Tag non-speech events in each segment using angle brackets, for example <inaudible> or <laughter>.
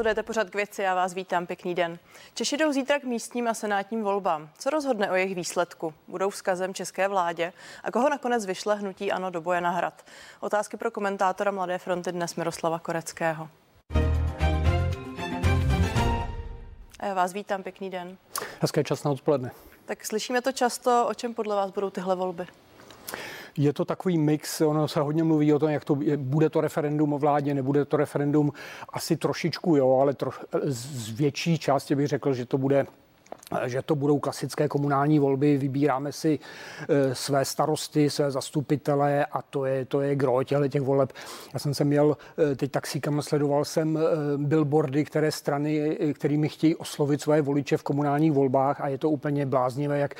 Sledujete pořád k věci, já vás vítám, pěkný den. Češi jdou zítra k místním a senátním volbám. Co rozhodne o jejich výsledku? Budou vzkazem české vládě? A koho nakonec vyšle hnutí ANO do boje na hrad? Otázky pro komentátora Mladé fronty dnes Miroslava Koreckého. A já vás vítám, pěkný den. Hezké čas na odpoledne. Tak slyšíme to často, o čem podle vás budou tyhle volby? Je to takový mix, ono se hodně mluví o tom, jak to bude to referendum o vládě, nebude to referendum, asi trošičku jo, ale troš, z větší části bych řekl, že to bude že to budou klasické komunální volby, vybíráme si e, své starosty, své zastupitele a to je, to je gro těchto těch voleb. Já jsem se měl e, teď taxíkama, sledoval jsem e, billboardy, které strany, kterými chtějí oslovit své voliče v komunálních volbách a je to úplně bláznivé, jak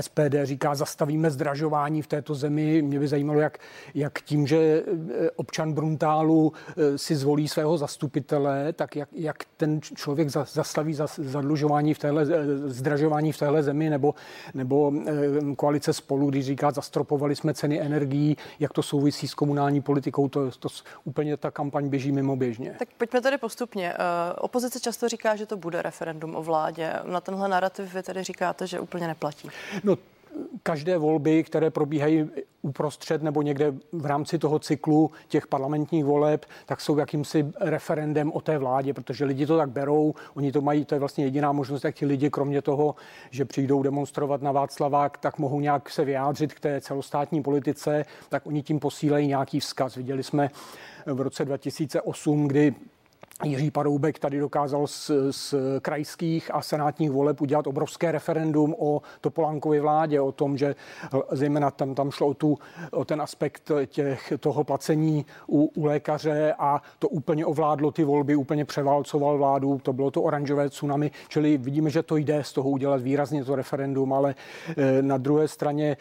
SPD říká, zastavíme zdražování v této zemi. Mě by zajímalo, jak, jak tím, že občan Bruntálu si zvolí svého zastupitele, tak jak, jak ten člověk zastaví zadlužování v téhle téhle, eh, zdražování v téhle zemi, nebo, nebo eh, koalice spolu, když říká, zastropovali jsme ceny energií, jak to souvisí s komunální politikou, to, to úplně ta kampaň běží mimo běžně. Tak pojďme tady postupně. Eh, opozice často říká, že to bude referendum o vládě. Na tenhle narrativ vy tady říkáte, že úplně neplatí. No, každé volby, které probíhají uprostřed nebo někde v rámci toho cyklu těch parlamentních voleb, tak jsou jakýmsi referendem o té vládě, protože lidi to tak berou, oni to mají, to je vlastně jediná možnost, jak ti lidi, kromě toho, že přijdou demonstrovat na Václavák, tak mohou nějak se vyjádřit k té celostátní politice, tak oni tím posílají nějaký vzkaz. Viděli jsme v roce 2008, kdy Jiří Paroubek tady dokázal z, z krajských a senátních voleb udělat obrovské referendum o Topolánkově vládě, o tom, že zejména tam, tam šlo o, tu, o ten aspekt těch, toho placení u, u lékaře a to úplně ovládlo ty volby, úplně převálcoval vládu, to bylo to oranžové tsunami, čili vidíme, že to jde z toho udělat výrazně to referendum, ale e, na druhé straně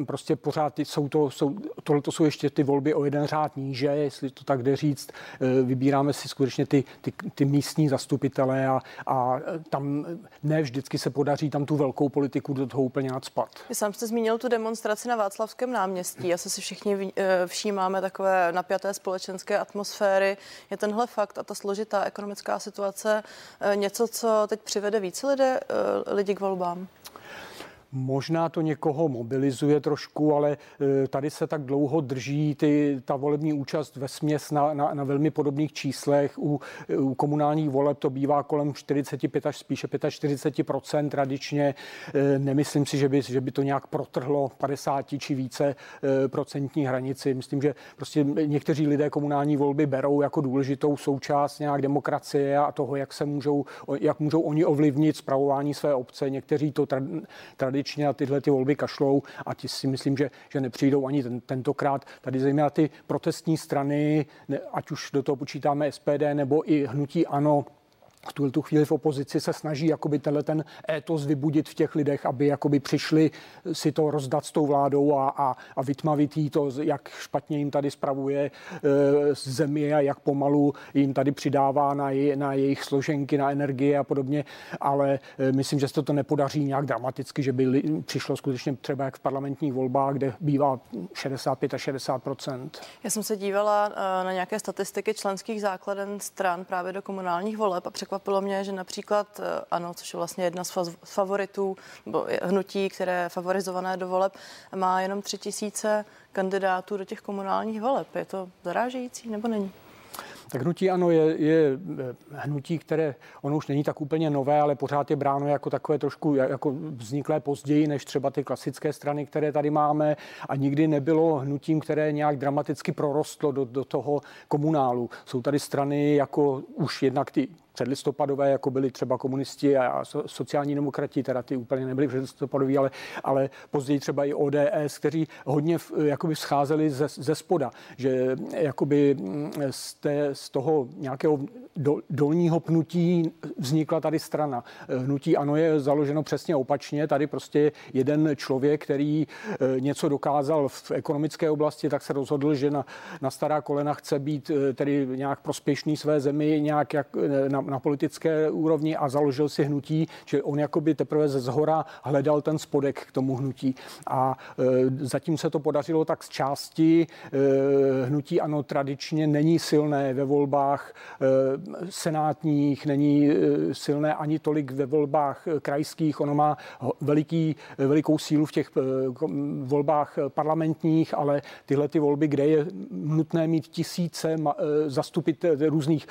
e, prostě pořád jsou to, jsou, tohle to jsou ještě ty volby o jeden řád níže, jestli to tak jde říct, e, vybíráme si skutečně ty, ty místní zastupitelé a, a tam ne vždycky se podaří tam tu velkou politiku do toho úplně nadspat. Vy sám jste zmínil tu demonstraci na Václavském náměstí. Asi si všichni eh, všímáme takové napjaté společenské atmosféry. Je tenhle fakt a ta složitá ekonomická situace eh, něco, co teď přivede více lidé, eh, lidi k volbám? Možná to někoho mobilizuje trošku, ale e, tady se tak dlouho drží ty, ta volební účast ve směs na, na, na velmi podobných číslech. U, u komunálních voleb to bývá kolem 45 až spíše 45% tradičně. E, nemyslím si, že by, že by to nějak protrhlo 50 či více e, procentní hranici. Myslím, že prostě někteří lidé komunální volby berou jako důležitou součást nějak demokracie a toho, jak se můžou, jak můžou oni ovlivnit zpravování své obce. Někteří to tradičně tradičně na tyhle ty volby kašlou a ti si myslím, že, že nepřijdou ani ten, tentokrát. Tady zejména ty protestní strany, ať už do toho počítáme SPD nebo i hnutí ANO, v tuhle tu chvíli v opozici se snaží jakoby tenhle ten étos vybudit v těch lidech, aby jakoby přišli si to rozdat s tou vládou a, a, a vytmavit jí to, jak špatně jim tady spravuje e, zemi a jak pomalu jim tady přidává na, je, na jejich složenky, na energie a podobně, ale e, myslím, že se to nepodaří nějak dramaticky, že by li, přišlo skutečně třeba jak v parlamentních volbách, kde bývá 65 a 60 Já jsem se dívala e, na nějaké statistiky členských základen stran právě do komunálních voleb a překvapilo mě, že například eh, ano, což je vlastně jedna z favoritů, nebo hnutí, které je favorizované do voleb, má jenom tři tisíce kandidátů do těch komunálních voleb. Je to zarážející nebo není? Tak hnutí ano je, je eh, hnutí, které ono už není tak úplně nové, ale pořád je bráno jako takové trošku jako vzniklé později než třeba ty klasické strany, které tady máme a nikdy nebylo hnutím, které nějak dramaticky prorostlo do, do toho komunálu. Jsou tady strany jako už jednak ty předlistopadové, jako byli třeba komunisti a sociální demokrati, teda ty úplně nebyli předlistopadoví, ale, ale později třeba i ODS, kteří hodně jakoby scházeli ze, ze spoda, že jakoby mm, z, té, z toho nějakého do, dolního pnutí vznikla tady strana. Hnutí ano je založeno přesně opačně, tady prostě jeden člověk, který e, něco dokázal v ekonomické oblasti, tak se rozhodl, že na, na stará kolena chce být e, tedy nějak prospěšný své zemi, nějak jak e, na, na politické úrovni a založil si hnutí, že on jakoby teprve ze zhora hledal ten spodek k tomu hnutí. A zatím se to podařilo tak z části. Hnutí ano tradičně není silné ve volbách senátních, není silné ani tolik ve volbách krajských. Ono má veliký, velikou sílu v těch volbách parlamentních, ale tyhle ty volby, kde je nutné mít tisíce zastupit různých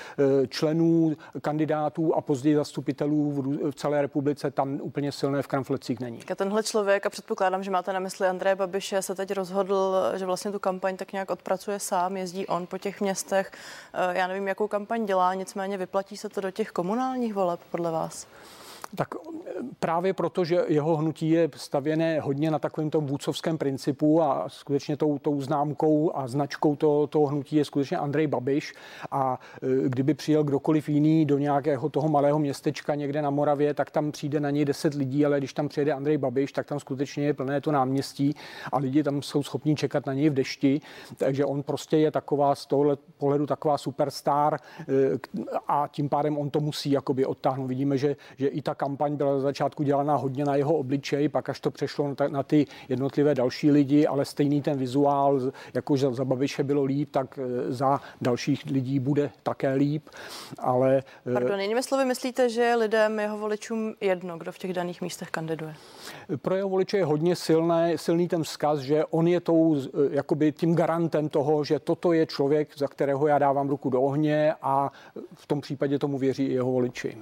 členů, kandidátů a později zastupitelů v celé republice, tam úplně silné v kramflecích není. A tenhle člověk, a předpokládám, že máte na mysli Andreje Babiše, se teď rozhodl, že vlastně tu kampaň tak nějak odpracuje sám, jezdí on po těch městech. Já nevím, jakou kampaň dělá, nicméně vyplatí se to do těch komunálních voleb podle vás? Tak právě proto, že jeho hnutí je stavěné hodně na takovém tom vůcovském principu a skutečně tou, tou známkou a značkou toho, toho hnutí je skutečně Andrej Babiš a e, kdyby přijel kdokoliv jiný do nějakého toho malého městečka někde na Moravě, tak tam přijde na něj 10 lidí, ale když tam přijede Andrej Babiš, tak tam skutečně je plné to náměstí a lidi tam jsou schopni čekat na něj v dešti, takže on prostě je taková z tohohle pohledu taková superstar e, a tím pádem on to musí jakoby odtáhnout. Vidíme, že, že i ta kampaň byla za začátku dělaná hodně na jeho obličej, pak až to přešlo na ty jednotlivé další lidi, ale stejný ten vizuál, jako za Babiše bylo líp, tak e, za dalších lidí bude také líp. Ale... E, Pardon, jinými slovy, myslíte, že lidem, jeho voličům jedno, kdo v těch daných místech kandiduje? Pro jeho voliče je hodně silné, silný ten vzkaz, že on je tou, e, jakoby tím garantem toho, že toto je člověk, za kterého já dávám ruku do ohně a v tom případě tomu věří i jeho voliči.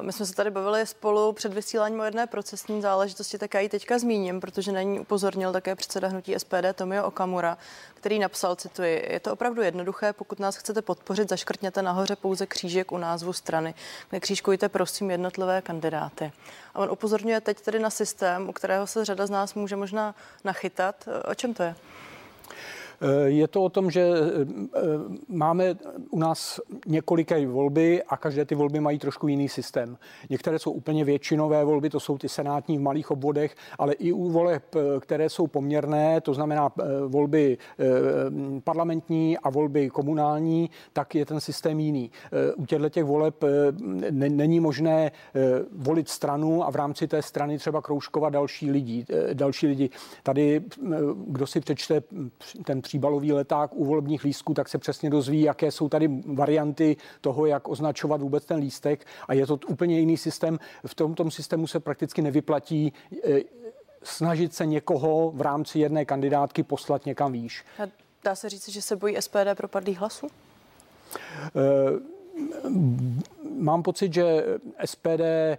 My jsme se tady bavili spolu před vysíláním o jedné procesní záležitosti, tak já ji teďka zmíním, protože na ní upozornil také předseda hnutí SPD Tomio Okamura, který napsal, cituji, je to opravdu jednoduché, pokud nás chcete podpořit, zaškrtněte nahoře pouze křížek u názvu strany. Nekřížkujte prosím jednotlivé kandidáty. A on upozorňuje teď tedy na systém, u kterého se řada z nás může možná nachytat. O čem to je? Eh, je to o tom, že eh, eh, máme u nás několika volby a každé ty volby mají trošku jiný systém. Některé jsou úplně většinové volby, to jsou ty senátní v malých obvodech, ale i u voleb, které jsou poměrné, to znamená volby parlamentní a volby komunální, tak je ten systém jiný. U těchto těch voleb není možné volit stranu a v rámci té strany třeba kroužkovat další lidi. Další lidi. Tady, kdo si přečte ten příbalový leták u volebních lístků, tak se přesně dozví, jaké jsou tady varianty toho, jak označovat vůbec ten lístek a je to úplně jiný systém. V tomto systému se prakticky nevyplatí eh, snažit se někoho v rámci jedné kandidátky poslat někam výš. Dá se říct, že se bojí SPD propadlých hlasů? Uh, mám pocit, že SPD eh,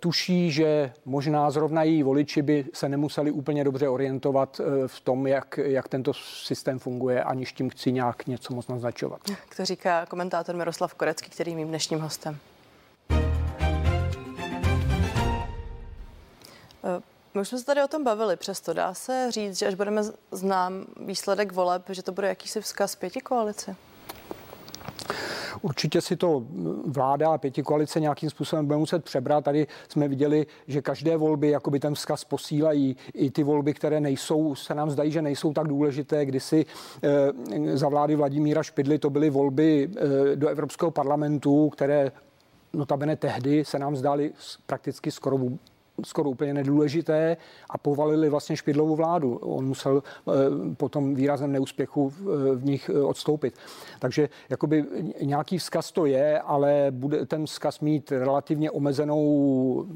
tuší, že možná zrovna její voliči by se nemuseli úplně dobře orientovat eh, v tom, jak, jak tento systém funguje, aniž tím chci nějak něco moc naznačovat. To říká komentátor Miroslav Korecký, který je mým dnešním hostem. Eh, my už jsme se tady o tom bavili, přesto dá se říct, že až budeme znám výsledek voleb, že to bude jakýsi vzkaz pěti koalici? Určitě si to vláda a pěti koalice nějakým způsobem bude muset přebrat. Tady jsme viděli, že každé volby jakoby ten vzkaz posílají. I ty volby, které nejsou, se nám zdají, že nejsou tak důležité. Kdysi eh, za vlády Vladimíra Špidly to byly volby eh, do Evropského parlamentu, které notabene tehdy se nám zdály prakticky skoro skoro úplně nedůležité a povalili vlastně Špidlovu vládu. On musel eh, po tom výrazném neúspěchu v nich eh, odstoupit. Takže jakoby nějaký vzkaz to je, ale bude ten vzkaz mít relativně omezenou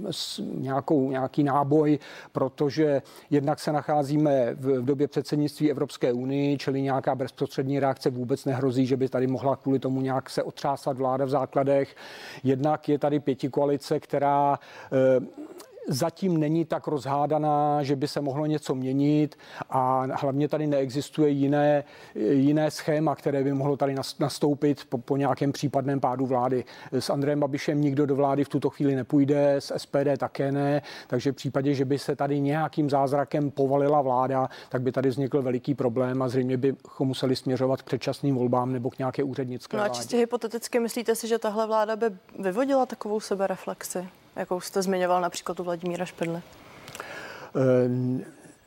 nějakou, nějaký náboj, protože jednak se nacházíme v, v době předsednictví Evropské unii, čili nějaká bezprostřední reakce vůbec nehrozí, že by tady mohla kvůli tomu nějak se otřásat vláda v základech. Jednak je tady pěti koalice, která eh, zatím není tak rozhádaná, že by se mohlo něco měnit a hlavně tady neexistuje jiné, jiné schéma, které by mohlo tady nastoupit po, po nějakém případném pádu vlády. S Andrejem Babišem nikdo do vlády v tuto chvíli nepůjde, s SPD také ne, takže v případě, že by se tady nějakým zázrakem povalila vláda, tak by tady vznikl veliký problém a zřejmě bychom museli směřovat k předčasným volbám nebo k nějaké úřednické No a čistě hypoteticky myslíte si, že tahle vláda by vyvodila takovou sebereflexi? Jakou jste zmiňoval například u Vladimíra Špidly?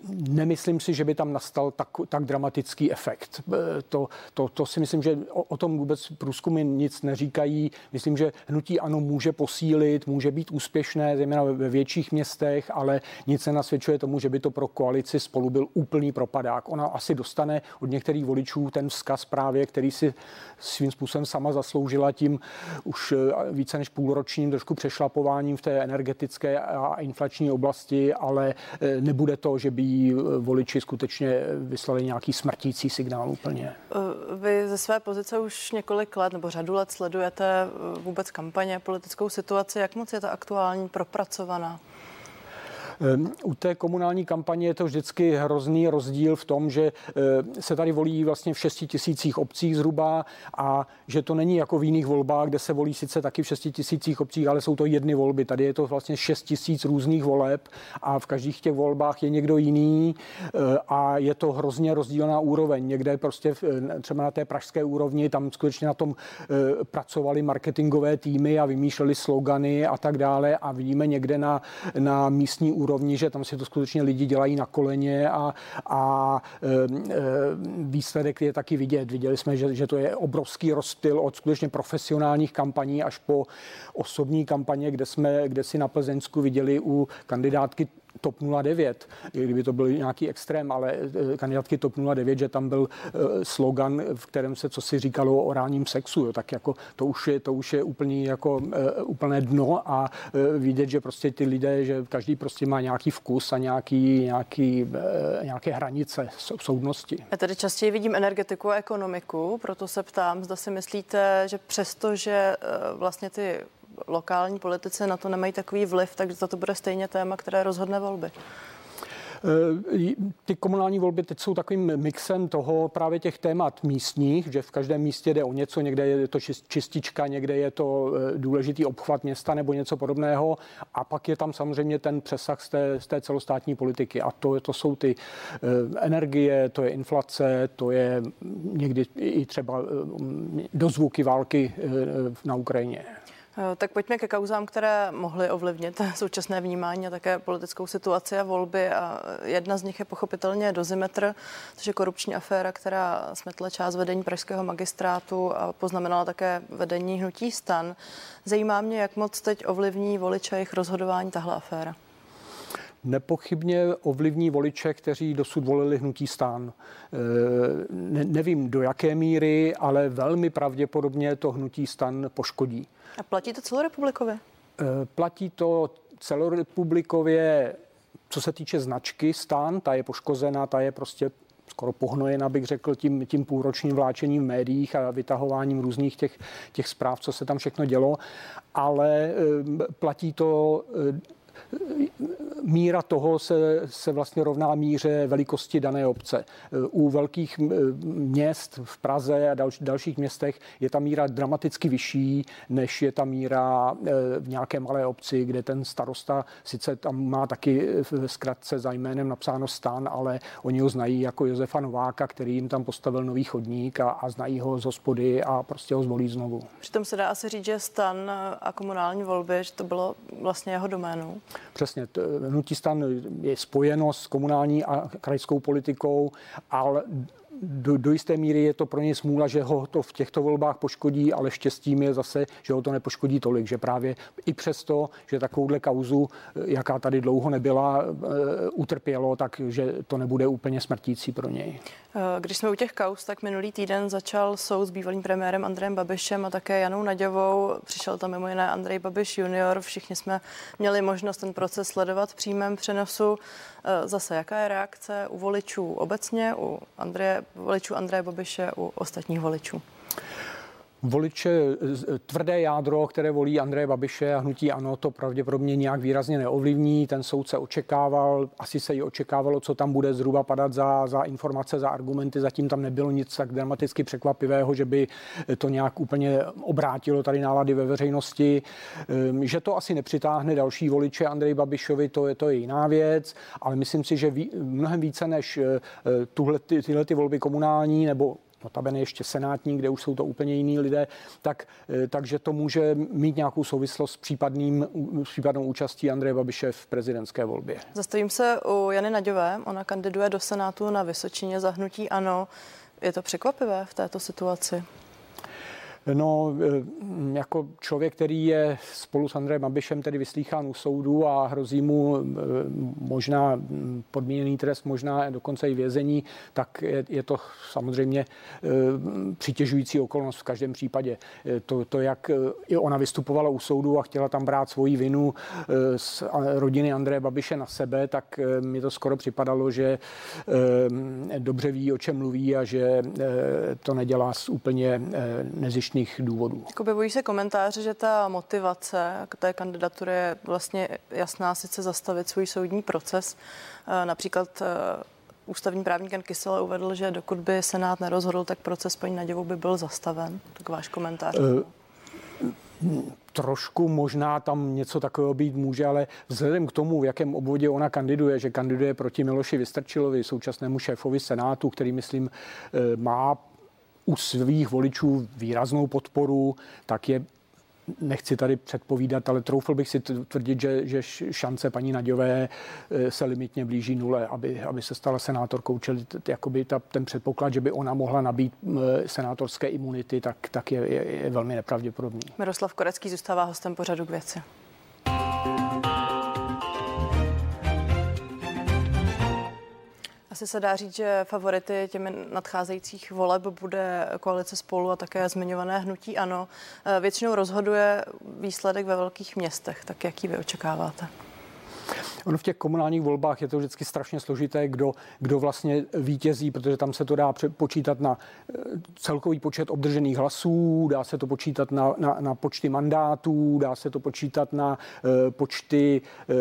Eh, nemyslím si, že by tam nastal tak, tak dramatický efekt. To, to, to si myslím, že o, o tom vůbec průzkumy nic neříkají. Myslím, že hnutí ano může posílit, může být úspěšné, zejména ve větších městech, ale nic nenasvědčuje tomu, že by to pro koalici spolu byl úplný propadák. Ona asi dostane od některých voličů ten vzkaz právě, který si svým způsobem sama zasloužila tím už více než půlročním trošku přešlapováním v té energetické a inflační oblasti, ale nebude to, že by voliči skutečně vyslali nějaký smrtící signál úplně. Eh, vy ze své pozice už několik let nebo řadu let sledujete eh, vůbec kampaně, politickou situaci. Jak moc je ta aktuální propracovaná? Ehm, u té komunální kampaně je to vždycky hrozný rozdíl v tom, že eh, se tady volí vlastně v 6 tisících obcích zhruba a že to není jako v jiných volbách, kde se volí sice taky v 6 tisících obcích, ale jsou to jedny volby. Tady je to vlastně 6 tisíc různých voleb a v každých těch volbách je někdo jiný eh, a je to hrozně rozdílná úroveň. Někde prostě eh, třeba na té pražské úrovni, tam skutečně na tom pracovali marketingové týmy a vymýšleli slogany a tak dále a vidíme někde na, na místní úrovni úrovni, že tam si to skutečně lidi dělají na koleně a, a e, výsledek je taky vidět. Viděli jsme, že, že to je obrovský rozptyl od skutečně profesionálních kampaní až po osobní kampaně, kde jsme, kde si na Plzeňsku viděli u kandidátky TOP 09, kdyby to byl nějaký extrém, ale eh, kandidátky TOP 09, že tam byl eh, slogan, v kterém se co si říkalo o orálním sexu, jo, tak jako to už je, to už je úplný jako eh, úplné dno a vidět, že prostě ty lidé, že každý prostě má nějaký vkus a nějaký, nějaký, nějaké hranice soudnosti. Já tady častěji vidím energetiku a ekonomiku, proto se ptám, zda si myslíte, že přesto, že vlastně ty lokální politici na to nemají takový vliv, takže to bude stejně téma, které rozhodne volby. Eh, ty komunální volby teď jsou takovým mixem toho právě těch témat místních, že v každém místě jde o něco, někde je to čistička, někde je to eh, důležitý obchvat města nebo něco podobného a pak je tam samozřejmě ten přesah z té, z té celostátní politiky a to, to jsou ty eh, energie, to je inflace, to je někdy i třeba dozvuky války na Ukrajině. Eh, tak pojďme ke kauzám, které mohly ovlivnit <laughs> současné vnímání a také politickou situaci a volby. A jedna z nich je pochopitelně dozimetr, což je korupční aféra, která smetla část vedení pražského magistrátu a poznamenala také vedení hnutí stan. Zajímá mě, jak moc teď ovlivní voliče jejich rozhodování tahle aféra nepochybně ovlivní voliče, kteří dosud volili hnutí stán. E, ne, nevím do jaké míry, ale velmi pravděpodobně to hnutí stan poškodí. A platí to celorepublikově? E, platí to celorepublikově, co se týče značky stan, ta je poškozená, ta je prostě skoro pohnojena, bych řekl, tím, tím půlročním vláčením v médiích a vytahováním různých těch, těch zpráv, co se tam všechno dělo, ale e, platí to míra toho se, se vlastně rovná míře velikosti dané obce. U velkých měst v Praze a dalš, dalších městech je ta míra dramaticky vyšší, než je ta míra e, v nějaké malé obci, kde ten starosta sice tam má taky zkratce za jménem napsáno stan, ale oni ho znají jako Josefa Nováka, který jim tam postavil nový chodník a, a znají ho z hospody a prostě ho zvolí znovu. Přitom se dá asi říct, že stan a komunální volby, že to bylo vlastně jeho doménou. Přesně, hnutí stan je spojeno s komunální a krajskou politikou, ale do, do jisté míry je to pro ně smůla, že ho to v těchto volbách poškodí, ale štěstím je zase, že ho to nepoškodí tolik, že právě i přesto, že takovouhle kauzu, jaká tady dlouho nebyla, eh, utrpělo, takže to nebude úplně smrtící pro něj. Eh, když jsme u těch kauz, tak minulý týden začal soud s bývalým premiérem Andrejem Babišem a také Janou Naďovou. Přišel tam mimo jiné Andrej Babiš junior. Všichni jsme měli možnost ten proces sledovat v přímém přenosu. Eh, zase, jaká je reakce u voličů obecně, u Andreje, voličů Andreje Babiše, u ostatních voličů? Voliče eh, tvrdé jádro, které volí Andreje Babiše a hnutí ano, to pravděpodobně nějak výrazně neovlivní. Ten soud se očekával, asi se i očekávalo, co tam bude zhruba padat za, za informace, za argumenty. Zatím tam nebylo nic tak dramaticky překvapivého, že by to nějak úplně obrátilo tady nálady ve veřejnosti. Ehm, že to asi nepřitáhne další voliče Andrej Babišovi, to je, to je jiná věc, ale myslím si, že ví, mnohem více než eh, tuhle, ty, tyhle ty volby komunální nebo notabene ještě senátní, kde už jsou to úplně jiní lidé, tak, takže to může mít nějakou souvislost s, případným, s případnou účastí Andreje Babiše v prezidentské volbě. Zastavím se u Jany Naďové. Ona kandiduje do Senátu na Vysočině zahnutí ANO. Je to překvapivé v této situaci? No, eh, jako člověk, který je spolu s Andrejem Babišem tedy vyslýchán u soudu a hrozí mu eh, možná podmíněný trest, možná dokonce i vězení, tak je, je to samozřejmě eh, přitěžující okolnost v každém případě. To, to, jak i ona vystupovala u soudu a chtěla tam brát svoji vinu z rodiny Andreje Babiše na sebe, tak mi to skoro připadalo, že dobře ví, o čem mluví a že to nedělá z úplně nezištných bezpečných důvodů. Jako objevují se komentáře, že ta motivace té kandidatury je vlastně jasná, sice zastavit svůj soudní proces. Eh, například eh, ústavní právník Jan Kysela uvedl, že dokud by Senát nerozhodl, tak proces paní Naděvou by byl zastaven. Tak váš komentář. Uh, trošku možná tam něco takového být může, ale vzhledem k tomu, v jakém obvodě ona kandiduje, že kandiduje proti Miloši Vystrčilovi, současnému šéfovi Senátu, který, myslím, má u svých voličů výraznou podporu, tak je nechci tady předpovídat, ale troufl bych si tvrdit, že, že šance paní Naďové eh, se limitně blíží nule, aby, aby se stala senátorkou, čili jakoby ta, ten předpoklad, že by ona mohla nabít senátorské imunity, tak, tak je, je, je velmi nepravděpodobný. Miroslav Korecký zůstává hostem pořadu k věci. Asi se dá říct, že favority těmi nadcházejících voleb bude koalice spolu a také zmiňované hnutí ANO. Eh, většinou rozhoduje výsledek ve velkých městech. Tak jaký vy očekáváte? Ono v těch komunálních volbách je to vždycky strašně složité, kdo, kdo vlastně vítězí, protože tam se to dá počítat na eh, celkový počet obdržených hlasů, dá se to počítat na, na, na počty mandátů, dá se to počítat na uh, počty uh,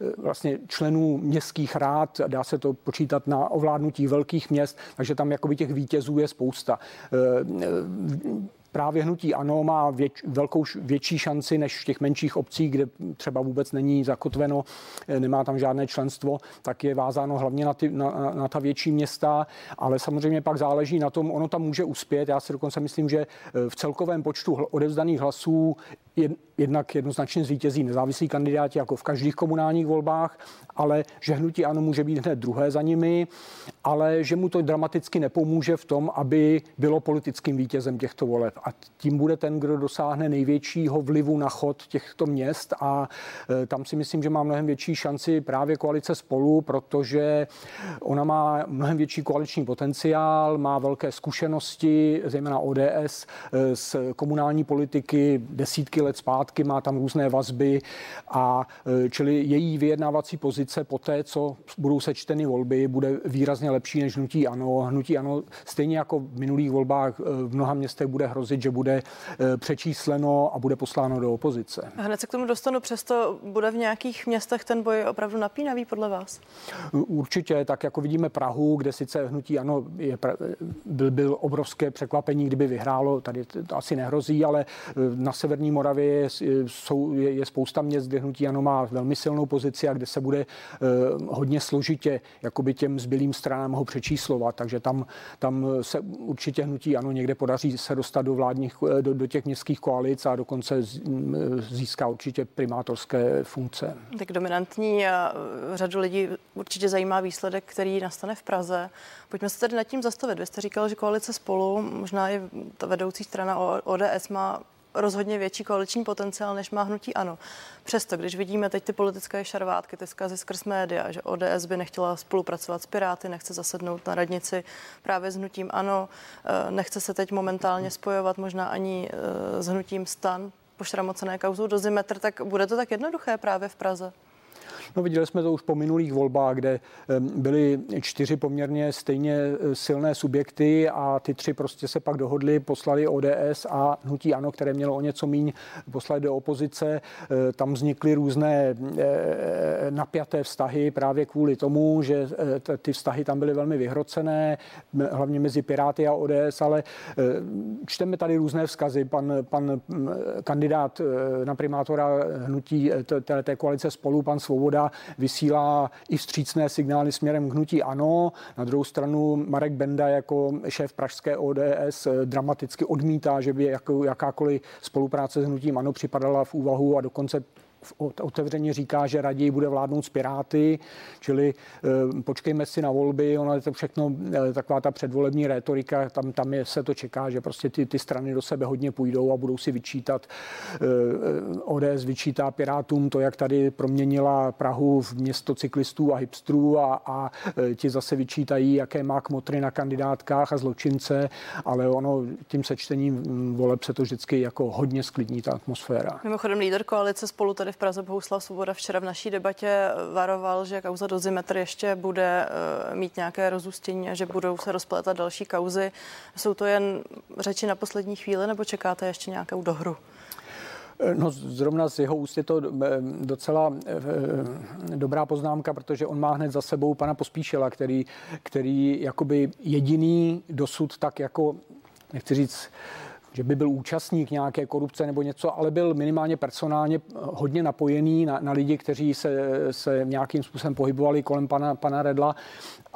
uh, vlastně členů městských rád, dá se to počítat na ovládnutí velkých měst, takže tam jakoby těch vítězů je spousta. Právě hnutí ANO má věč, velkou, větší šanci než v těch menších obcích, kde třeba vůbec není zakotveno, eh, nemá tam žádné členstvo, tak je vázáno hlavně na, ty, na, na ta větší města, ale samozřejmě pak záleží na tom, ono tam může uspět. Já si dokonce myslím, že eh, v celkovém počtu odevzdaných hlasů jednak jednoznačně zvítězí nezávislí kandidáti jako v každých komunálních volbách, ale že hnutí ano může být hned druhé za nimi, ale že mu to dramaticky nepomůže v tom, aby bylo politickým vítězem těchto voleb. A tím bude ten, kdo dosáhne největšího vlivu na chod těchto měst a e, tam si myslím, že má mnohem větší šanci právě koalice spolu, protože ona má mnohem větší koaliční potenciál, má velké zkušenosti, zejména ODS, e, z komunální politiky desítky let zpátky, má tam různé vazby a e, čili její vyjednávací pozice po té, co budou sečteny volby, bude výrazně lepší než hnutí ano. Hnutí ano stejně jako v minulých volbách e, v mnoha městech bude hrozit, že bude e, přečísleno a bude posláno do opozice. A hned se k tomu dostanu, přesto bude v nějakých městech ten boj opravdu napínavý podle vás? Určitě, tak jako vidíme Prahu, kde sice hnutí ano je, byl, byl obrovské překvapení, kdyby vyhrálo, tady to asi nehrozí, ale na severní Moravě Moravě je, jsou, je, je spousta měst, kde hnutí ano má velmi silnou pozici a kde se bude uh, hodně složitě jakoby těm zbylým stranám ho přečíslovat. Takže tam, tam se určitě hnutí ano někde podaří se dostat do vládních, eh, do, do těch městských koalic a dokonce získá určitě primátorské funkce. Tak dominantní řadu lidí určitě zajímá výsledek, který nastane v Praze. Pojďme se tedy nad tím zastavit. Vy jste říkal, že koalice spolu, možná i ta vedoucí strana ODS má rozhodně větší koaliční potenciál, než má hnutí ANO. Přesto, když vidíme teď ty politické šarvátky, ty zkazy skrz média, že ODS by nechtěla spolupracovat s Piráty, nechce zasednout na radnici právě s hnutím ANO, eh, nechce se teď momentálně spojovat možná ani eh, s hnutím stan, pošramocené kauzou dozimetr, tak bude to tak jednoduché právě v Praze? No viděli jsme to už po minulých volbách, kde byly čtyři poměrně stejně eh, silné subjekty a ty tři prostě se pak dohodli, poslali ODS a hnutí ANO, které mělo o něco míň, poslali do opozice. Eh, tam vznikly různé eh, napjaté vztahy právě kvůli tomu, že ty vztahy tam byly velmi vyhrocené, hlavně mezi Piráty a ODS, ale čteme tady různé vzkazy. Pan, pan kandidát na primátora hnutí té koalice spolu, pan Svoboda, vláda vysílá i vstřícné signály směrem k hnutí ano. Na druhou stranu Marek Benda jako šéf pražské ODS dramaticky odmítá, že by jako, jakákoliv spolupráce s hnutím ano připadala v úvahu a dokonce otevřeně říká, že raději bude vládnout s Piráty, čili eh, počkejme si na volby, ono je to všechno eh, taková ta předvolební rétorika, tam, tam je, se to čeká, že prostě ty, ty strany do sebe hodně půjdou a budou si vyčítat. Eh, ODS vyčítá Pirátům to, jak tady proměnila Prahu v město cyklistů a hipstrů a, a ti zase vyčítají, jaké má kmotry na kandidátkách a zločince, ale ono tím sečtením voleb se to vždycky jako hodně sklidní ta atmosféra. Mimochodem líder koalice spolu tady v Praze Bohuslav Svoboda včera v naší debatě varoval, že kauza dozimetr ještě bude eh, mít nějaké rozústění a že budou se rozplétat další kauzy. Jsou to jen řeči na poslední chvíli nebo čekáte ještě nějakou dohru? Eh, no zrovna z jeho úst je to eh, docela dobrá poznámka, protože on má hned za sebou pana Pospíšela, který, který jakoby jediný dosud tak jako, nechci říct, že by byl účastník nějaké korupce nebo něco, ale byl minimálně personálně hodně napojený na, na lidi, kteří se, se nějakým způsobem pohybovali kolem pana, pana Redla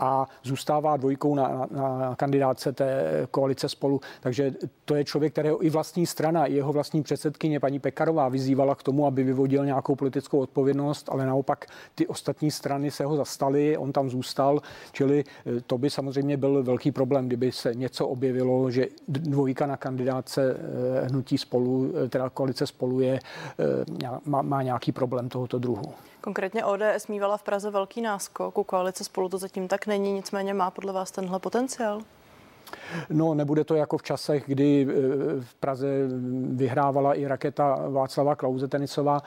a zůstává dvojkou na, na, kandidáce té koalice spolu. Takže to je člověk, kterého i vlastní strana, i jeho vlastní předsedkyně paní Pekarová vyzývala k tomu, aby vyvodil nějakou politickou odpovědnost, ale naopak ty ostatní strany se ho zastali, on tam zůstal, čili eh, to by samozřejmě byl velký problém, kdyby se něco objevilo, že dvojka na kandidáce eh, hnutí spolu, eh, teda koalice spolu je, má, má nějaký problém tohoto druhu. Konkrétně ODS mývala v Praze velký náskok, u koalice spolu to zatím tak není, nicméně má podle vás tenhle potenciál? No, nebude to jako v časech, kdy eh, v Praze vyhrávala i raketa Václava Klauze tenisová,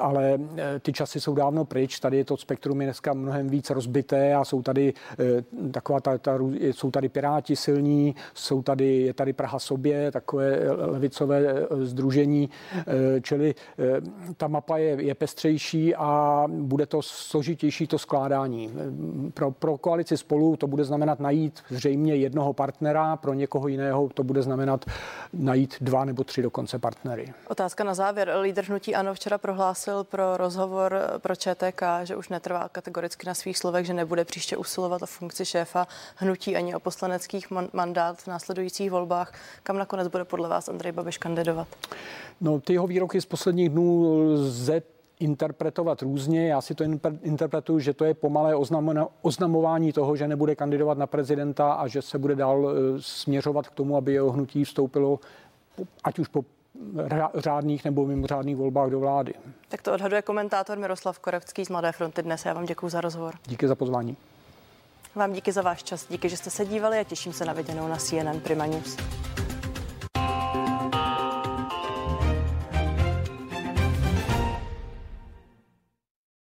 ale eh, ty časy jsou dávno pryč. Tady je to spektrum je dneska mnohem víc rozbité a jsou tady eh, taková ta, ta, jsou tady Piráti silní, jsou tady, je tady Praha sobě, takové levicové združení, čili ta mapa je, je pestřejší a bude to složitější to skládání. Pro, pro koalici spolu to bude znamenat najít zřejmě jednoho partnera, partnera, pro někoho jiného to bude znamenat najít dva nebo tři dokonce partnery. Otázka na závěr. Lídr hnutí Ano včera prohlásil pro rozhovor pro ČTK, že už netrvá kategoricky na svých slovech, že nebude příště usilovat o funkci šéfa hnutí ani o poslaneckých mandát v následujících volbách. Kam nakonec bude podle vás Andrej Babiš kandidovat? No, ty jeho výroky z posledních dnů lze interpretovat různě. Já si to interpretuju, že to je pomalé oznamování toho, že nebude kandidovat na prezidenta a že se bude dál e, směřovat k tomu, aby jeho hnutí vstoupilo ať už po řádných nebo mimořádných volbách do vlády. Tak to odhaduje komentátor Miroslav Korevský z Mladé fronty dnes. Já vám děkuji za rozhovor. Díky za pozvání. Vám díky za váš čas, díky, že jste se dívali a těším se na viděnou na CNN Prima News.